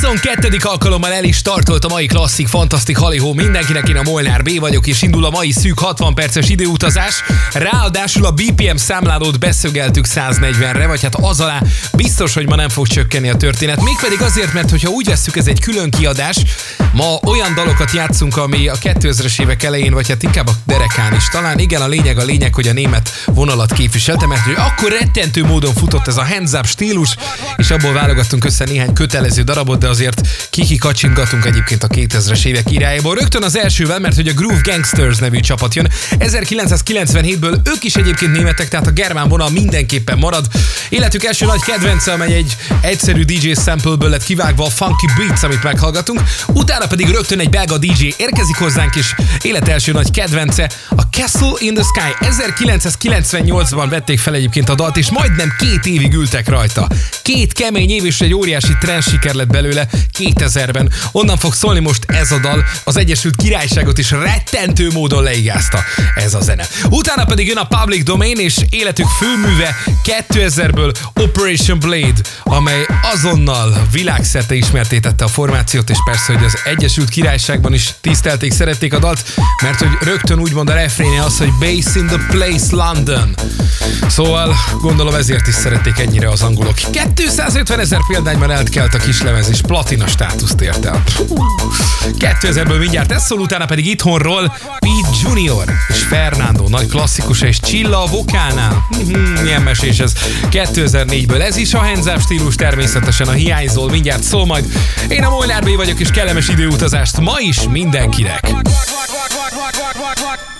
22. alkalommal el is tartolt a mai klasszik, fantasztik halihó. Mindenkinek én a Molnár B vagyok, és indul a mai szűk 60 perces időutazás. Ráadásul a BPM számlálót beszögeltük 140-re, vagy hát az alá biztos, hogy ma nem fog csökkenni a történet. Mégpedig azért, mert hogyha úgy veszük, ez egy külön kiadás, ma olyan dalokat játszunk, ami a 2000-es évek elején, vagy hát inkább a derekán is. Talán igen, a lényeg a lényeg, hogy a német vonalat képviselte, mert hogy akkor rettentő módon futott ez a hands up stílus, és abból válogattunk össze néhány kötelező darabot, de azért kiki kacsingatunk egyébként a 2000-es évek irányából. Rögtön az elsővel, mert hogy a Groove Gangsters nevű csapat jön. 1997-ből ők is egyébként németek, tehát a germán vonal mindenképpen marad. Életük első nagy kedvence, amely egy egyszerű DJ sampleből lett kivágva a Funky Beats, amit meghallgatunk. Utána pedig rögtön egy belga DJ érkezik hozzánk, és élet első nagy kedvence a Castle in the Sky. 1998-ban vették fel egyébként a dalt, és majdnem két évig ültek rajta. Két kemény év és egy óriási trend siker lett belőle 2000-ben. Onnan fog szólni most ez a dal, az Egyesült Királyságot is rettentő módon leigázta ez a zene. Utána pedig jön a Public Domain és életük főműve 2000-ből Operation Blade, amely azonnal világszerte ismertétette a formációt, és persze, hogy az Egyesült Királyságban is tisztelték, szerették a dalt, mert hogy rögtön úgymond a refréne az, hogy Base in the Place London. Szóval gondolom ezért is szerették ennyire az angolok. 250 ezer példányban eltkelt a kislemez, és platina státuszt ért el. 2000-ből mindjárt ez szól, utána pedig itthonról Pete Junior és Fernando nagy klasszikusa és Csilla a vokálnál. Mhm, milyen mesés ez. 2004-ből ez is a Hands stílus természetesen a hiányzol, mindjárt szól majd. Én a Molnár B vagyok és kellemes időutazást ma is mindenkinek. Rock, rock, rock, rock, rock, rock, rock.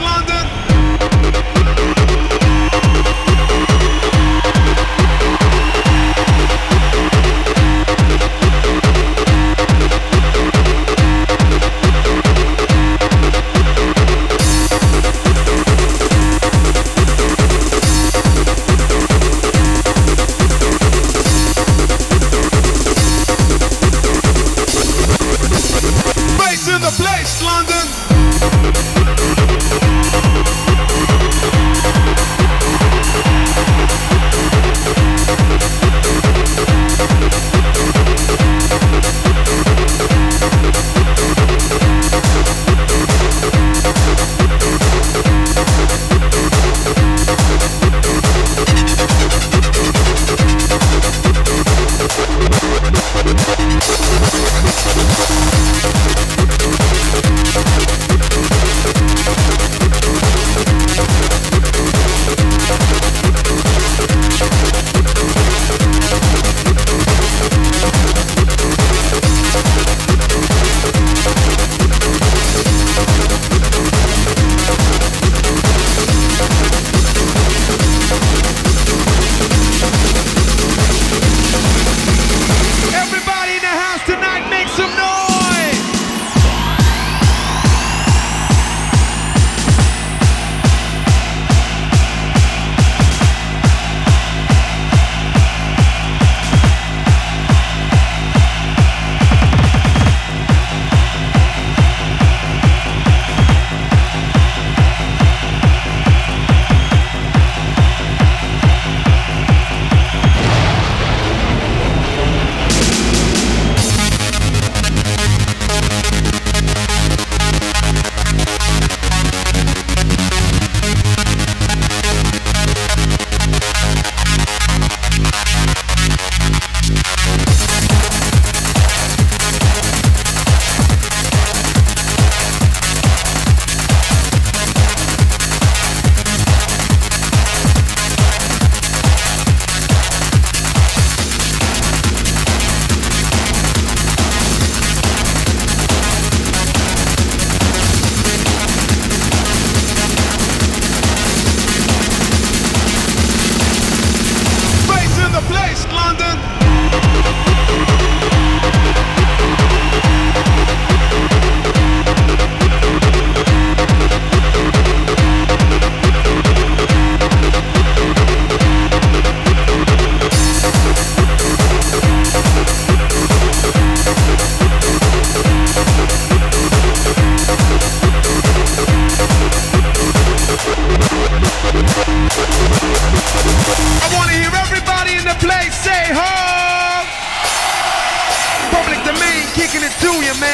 London.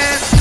man.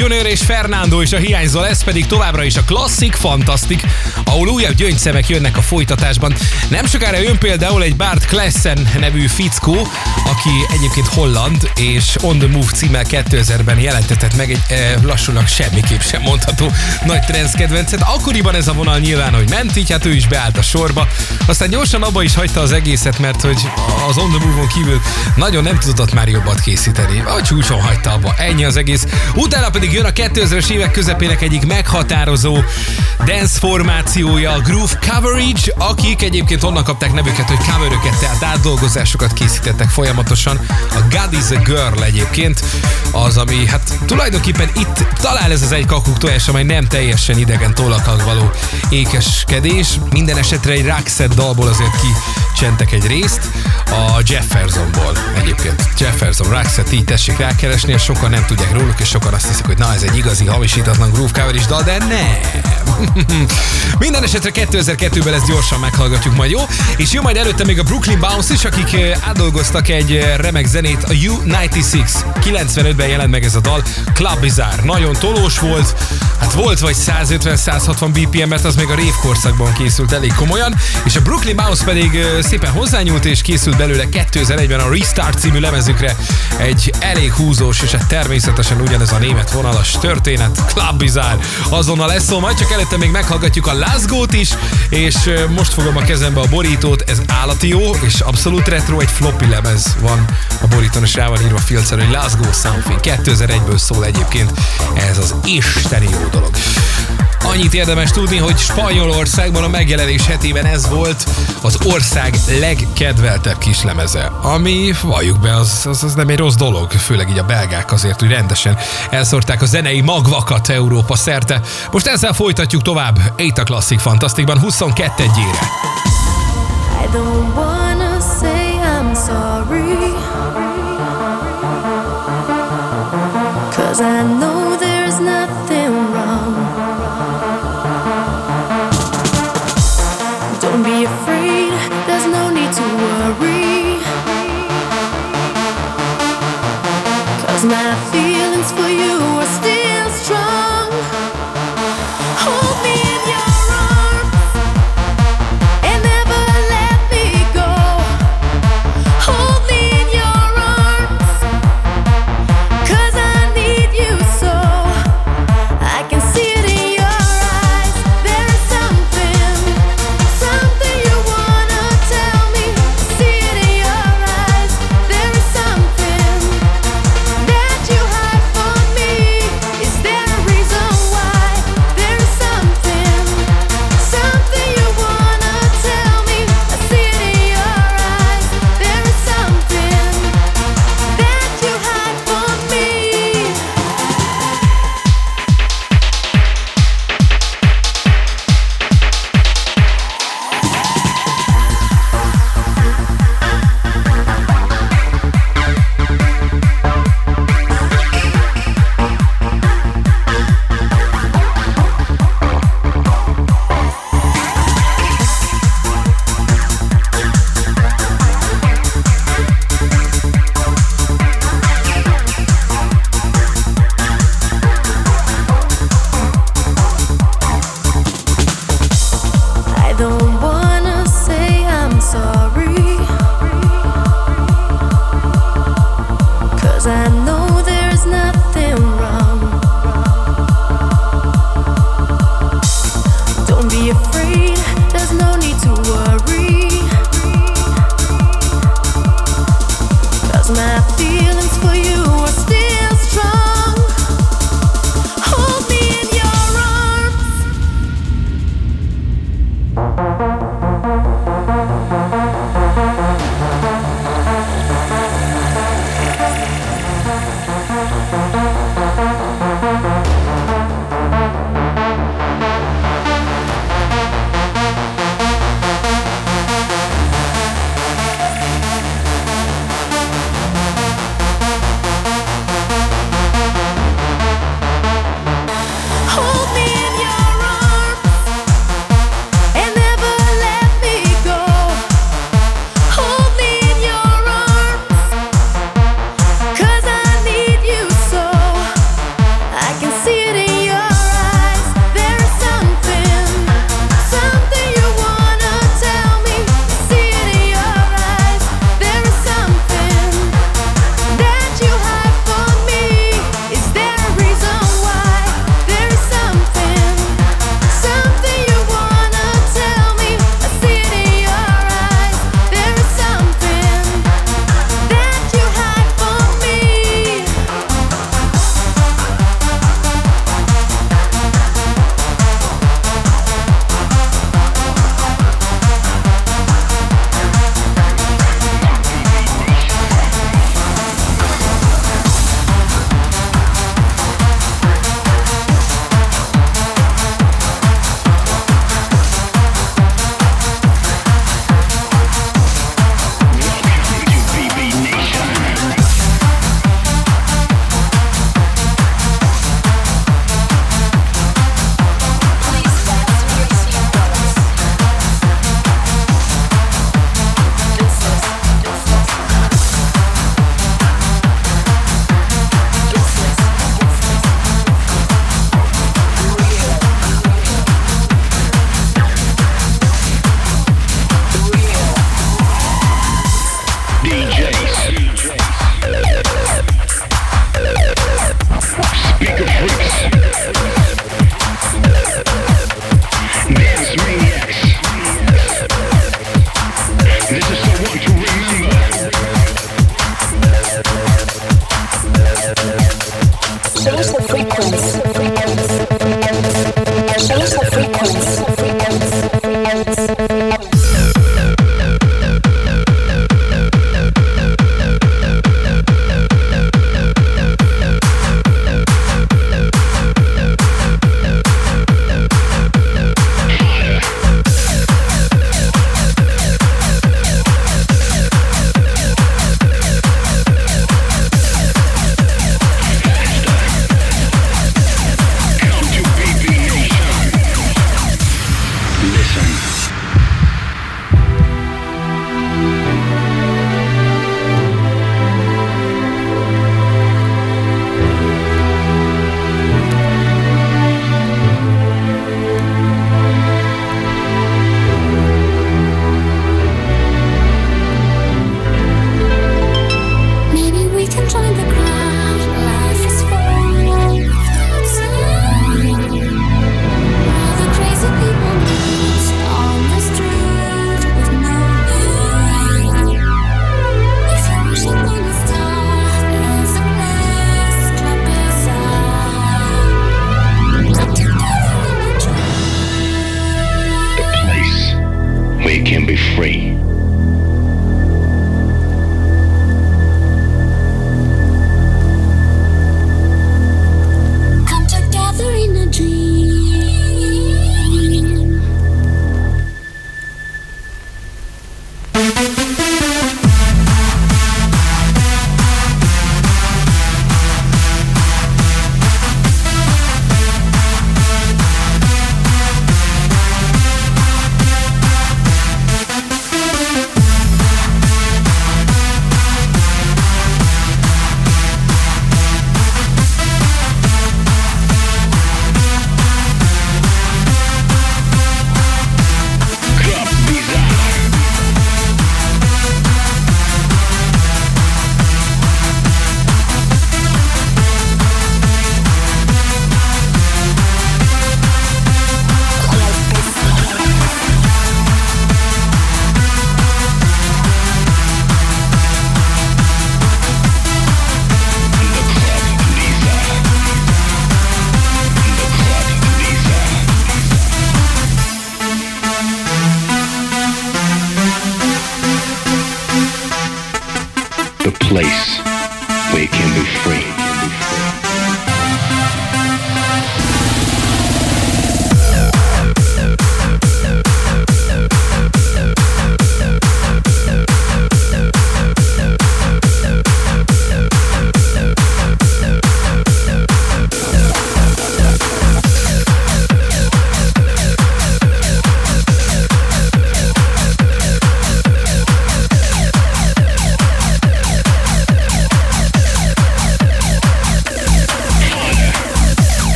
Junior és Fernando is a hiányzó lesz, pedig továbbra is a klasszik, fantasztik, ahol újabb gyöngyszemek jönnek a folytatásban. Nem sokára jön például egy Bart Klessen nevű fickó, aki egyébként holland, és On The Move címmel 2000-ben jelentetett meg egy e, lassulag semmiképp sem mondható nagy trends kedvencet. Akkoriban ez a vonal nyilván, hogy ment, így hát ő is beállt a sorba. Aztán gyorsan abba is hagyta az egészet, mert hogy az On The Move-on kívül nagyon nem tudott már jobbat készíteni. A csúcson hagyta abba. Ennyi az egész. Utána pedig jön a 2000-es évek közepének egyik meghatározó dance formációja, a Groove Coverage, akik egyébként onnan kapták nevüket, hogy coveröket, tehát átdolgozásokat készítettek folyamatosan. A God is a Girl egyébként az, ami hát tulajdonképpen itt talán ez az egy kakuk tojás, amely nem teljesen idegen tollakkal való ékeskedés. Minden esetre egy Roxette dalból azért kicsentek egy részt, a Jeffersonból egyébként. Jefferson, Roxette, így tessék rákeresni, és sokan nem tudják róluk, és sokan azt hiszik, hogy na ez egy igazi hamisítatlan groove cover is dal, de nem. Minden esetre 2002-ben ezt gyorsan meghallgatjuk majd, jó? És jó majd előtte még a Brooklyn Bounce is, akik átdolgoztak egy remek zenét, a U96. 95-ben jelent meg ez a dal, Club Bizarre. Nagyon tolós volt, hát volt vagy 150-160 BPM, mert az még a rave korszakban készült elég komolyan, és a Brooklyn Bounce pedig szépen hozzányúlt, és készült belőle 2001-ben a Restart című lemezükre egy elég húzós, és hát természetesen ugyanez a német vonalas történet, Club Bizarre. Azonnal lesz szó, majd csak előtte még meghallgatjuk a Laszgót is, és most fogom a kezembe a borítót, ez állati jó, és abszolút retro, egy floppy lemez van a borítón, és rá van írva filcer, hogy Laszgó Something. 2001-ből szól egyébként ez az isteni jó dolog. Annyit érdemes tudni, hogy Spanyolországban a megjelenés hetében ez volt az ország legkedveltebb kislemeze, ami valljuk be, az, az, az nem egy rossz dolog, főleg így a belgák azért, hogy rendesen elszórták a zenei magvakat Európa szerte. Most ezzel folytatjuk tovább, Éta Classic Fantasztikban 22 egyére. I don't wanna say I'm sorry. Cause I know Don't be afraid, there's no need to worry. Cause my feelings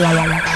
Club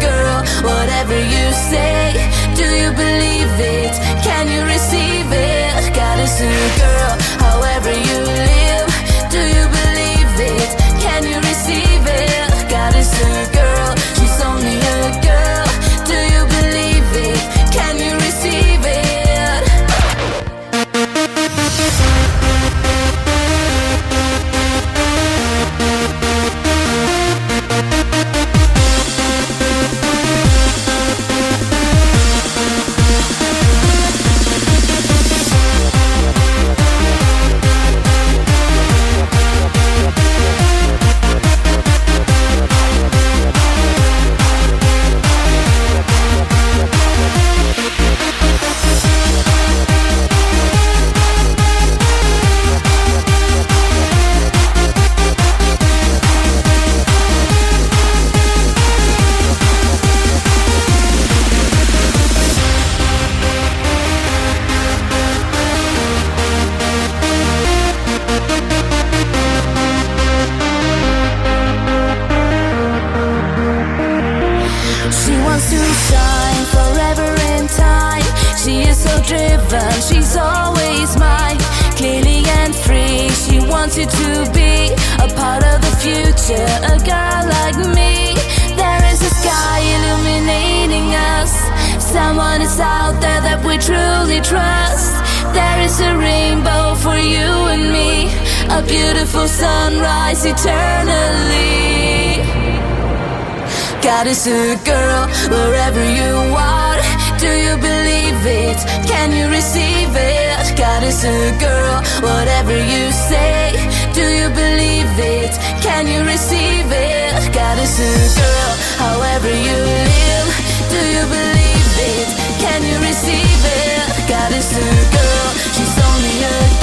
girl, whatever you say, do you believe it? Can you receive it? Got a girl. sure whatever you say. Do you believe it? Can you receive it? Goddesses, girl, however you live. Do you believe it? Can you receive it? Goddesses, girl, she's only a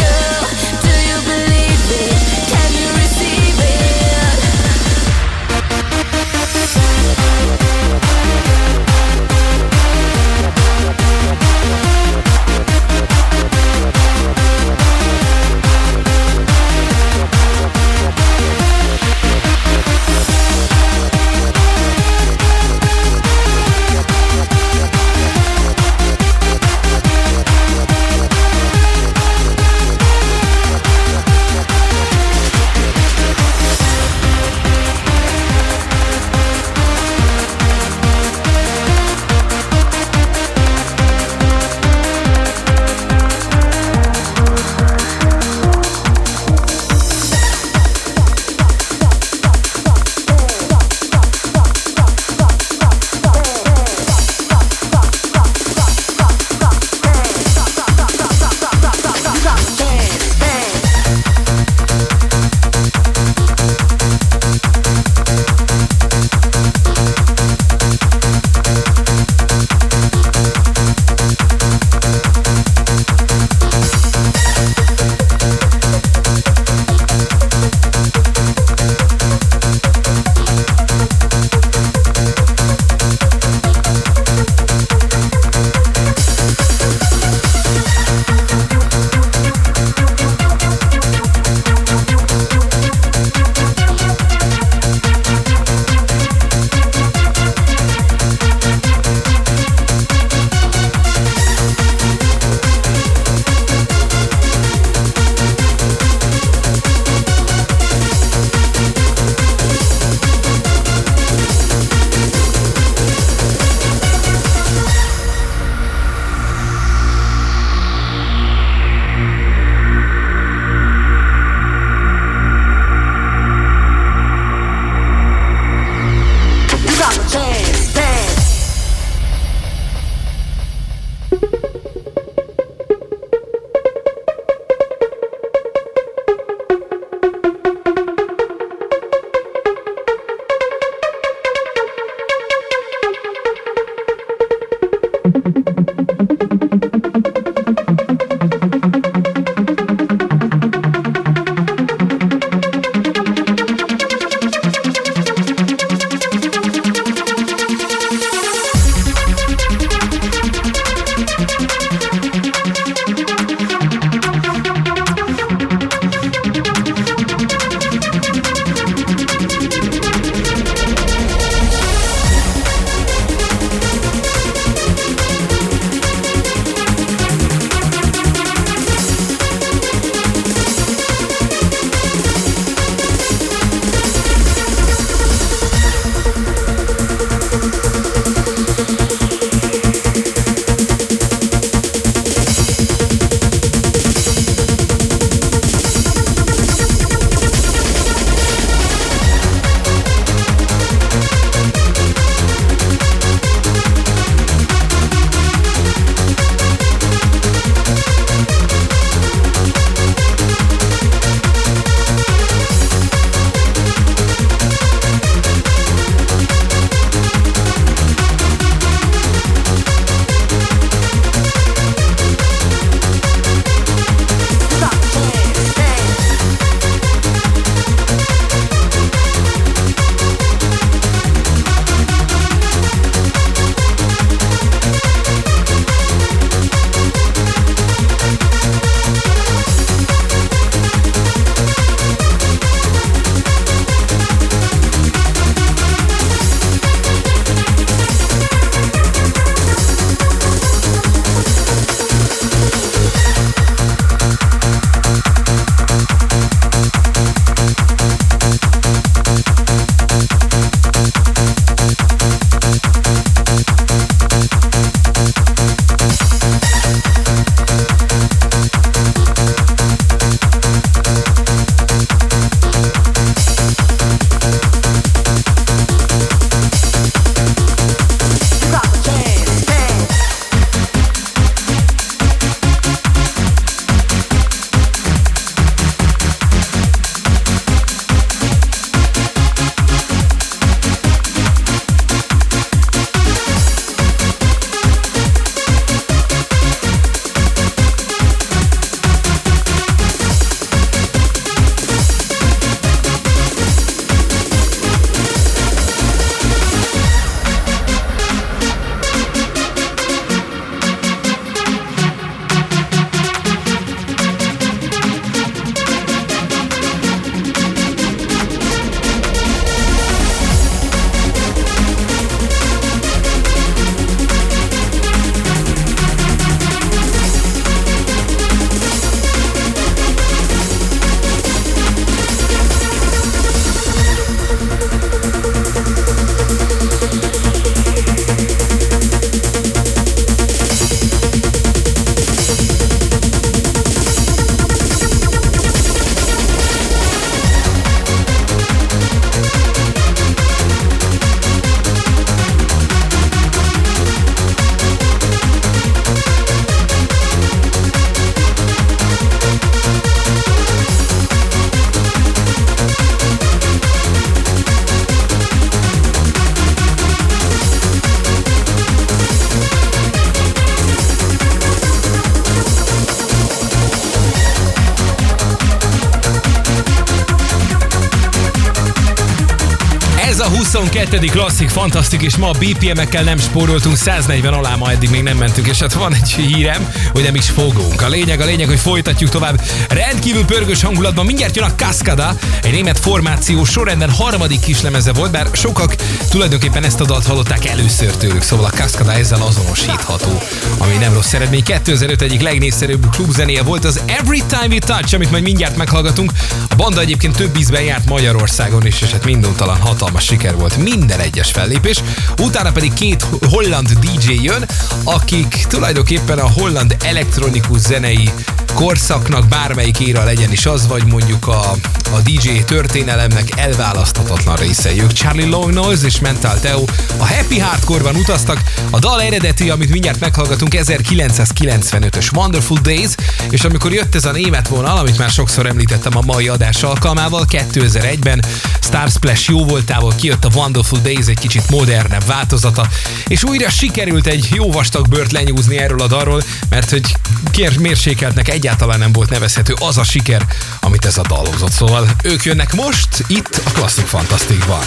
22. klasszik, fantasztik, és ma a BPM-ekkel nem spóroltunk, 140 alá ma eddig még nem mentünk, és hát van egy hírem, hogy nem is fogunk. A lényeg, a lényeg, hogy folytatjuk tovább. Rendkívül pörgős hangulatban mindjárt jön a Cascada, egy német formáció sorrendben harmadik kislemeze volt, bár sokak tulajdonképpen ezt a dalt hallották először tőlük, szóval a Cascada ezzel azonosítható, ami nem rossz eredmény. 2005 egyik legnézszerűbb klubzenéje volt az Every Time We Touch, amit majd mindjárt meghallgatunk. A banda egyébként több ízben járt Magyarországon is, és hát minduntalan hatalmas siker volt minden egyes fellépés. Utána pedig két holland DJ jön, akik tulajdonképpen a holland elektronikus zenei korszaknak bármelyik éra legyen is az, vagy mondjuk a, a DJ történelemnek elválaszthatatlan részei. Charlie Long Noise és Mental Teo a Happy Hardcore-ban utaztak. A dal eredeti, amit mindjárt meghallgatunk, 1995-ös Wonderful Days, és amikor jött ez a német vonal, amit már sokszor említettem a mai adás alkalmával, 2001-ben Star Splash jó voltából kijött a Wonderful Days egy kicsit modernebb változata, és újra sikerült egy jó vastag bört lenyúzni erről a dalról, mert hogy kér mérsékeltnek egyáltalán nem volt nevezhető az a siker, amit ez a dal hozott. Szóval ők jönnek most itt a Klasszik Fantasztikban.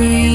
Dream.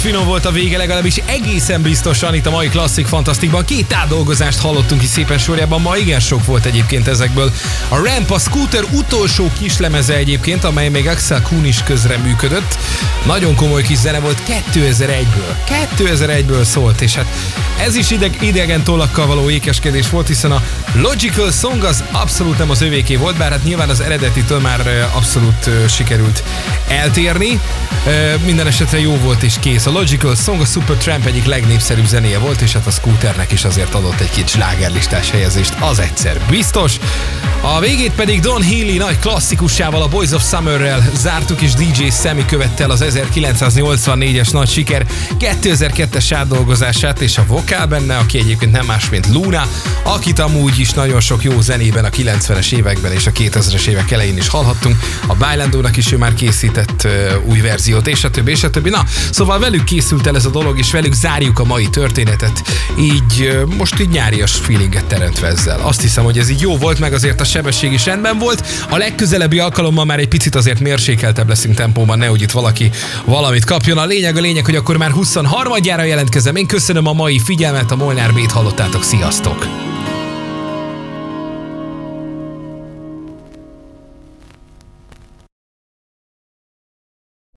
Finom volt a vége, legalábbis egészen biztosan itt a mai klasszik fantasztikban. Két átdolgozást hallottunk is szépen sorjában, ma igen sok volt egyébként ezekből. A Ramp a Scooter utolsó kislemeze egyébként, amely még Axel Kuhn is közre működött. Nagyon komoly kis zene volt 2001-ből. 2001-ből szólt, és hát ez is ideg, idegen tollakkal való ékeskedés volt, hiszen a Logical Song az abszolút nem az övéké volt, bár hát nyilván az eredetitől már abszolút sikerült eltérni. Minden esetre jó volt és kész. A Logical Song a Supertramp egyik legnépszerűbb zenéje volt, és hát a Scooternek is azért adott egy kis slágerlistás helyezést, az egyszer biztos. A végét pedig Don Healy nagy klasszikussával, a Boys of Summerrel zártuk, és DJ Sammy követte el az 1984-es nagy siker 2002-es átdolgozását, és a vokál benne, aki egyébként nem más, mint Luna, akit amúgy is nagyon sok jó zenében a 90-es években és a 2000-es évek elején is hallhattunk. A Bailandónak is ő már készített új verziót, és a többi, és a többi. Na, szóval velük készült el ez a dolog, és velük zárjuk a mai történetet. Így most így nyárias feelinget teremtve ezzel. Azt hiszem, hogy ez így jó volt, meg azért a sebesség is rendben volt. A legközelebbi alkalommal már egy picit azért mérsékeltebb leszünk tempóban, nehogy itt valaki valamit kapjon. A lényeg a lényeg, hogy akkor már 23-jára jelentkezem. Én köszönöm a mai figyelmet, a Molnár B-t hallottátok. Sziasztok!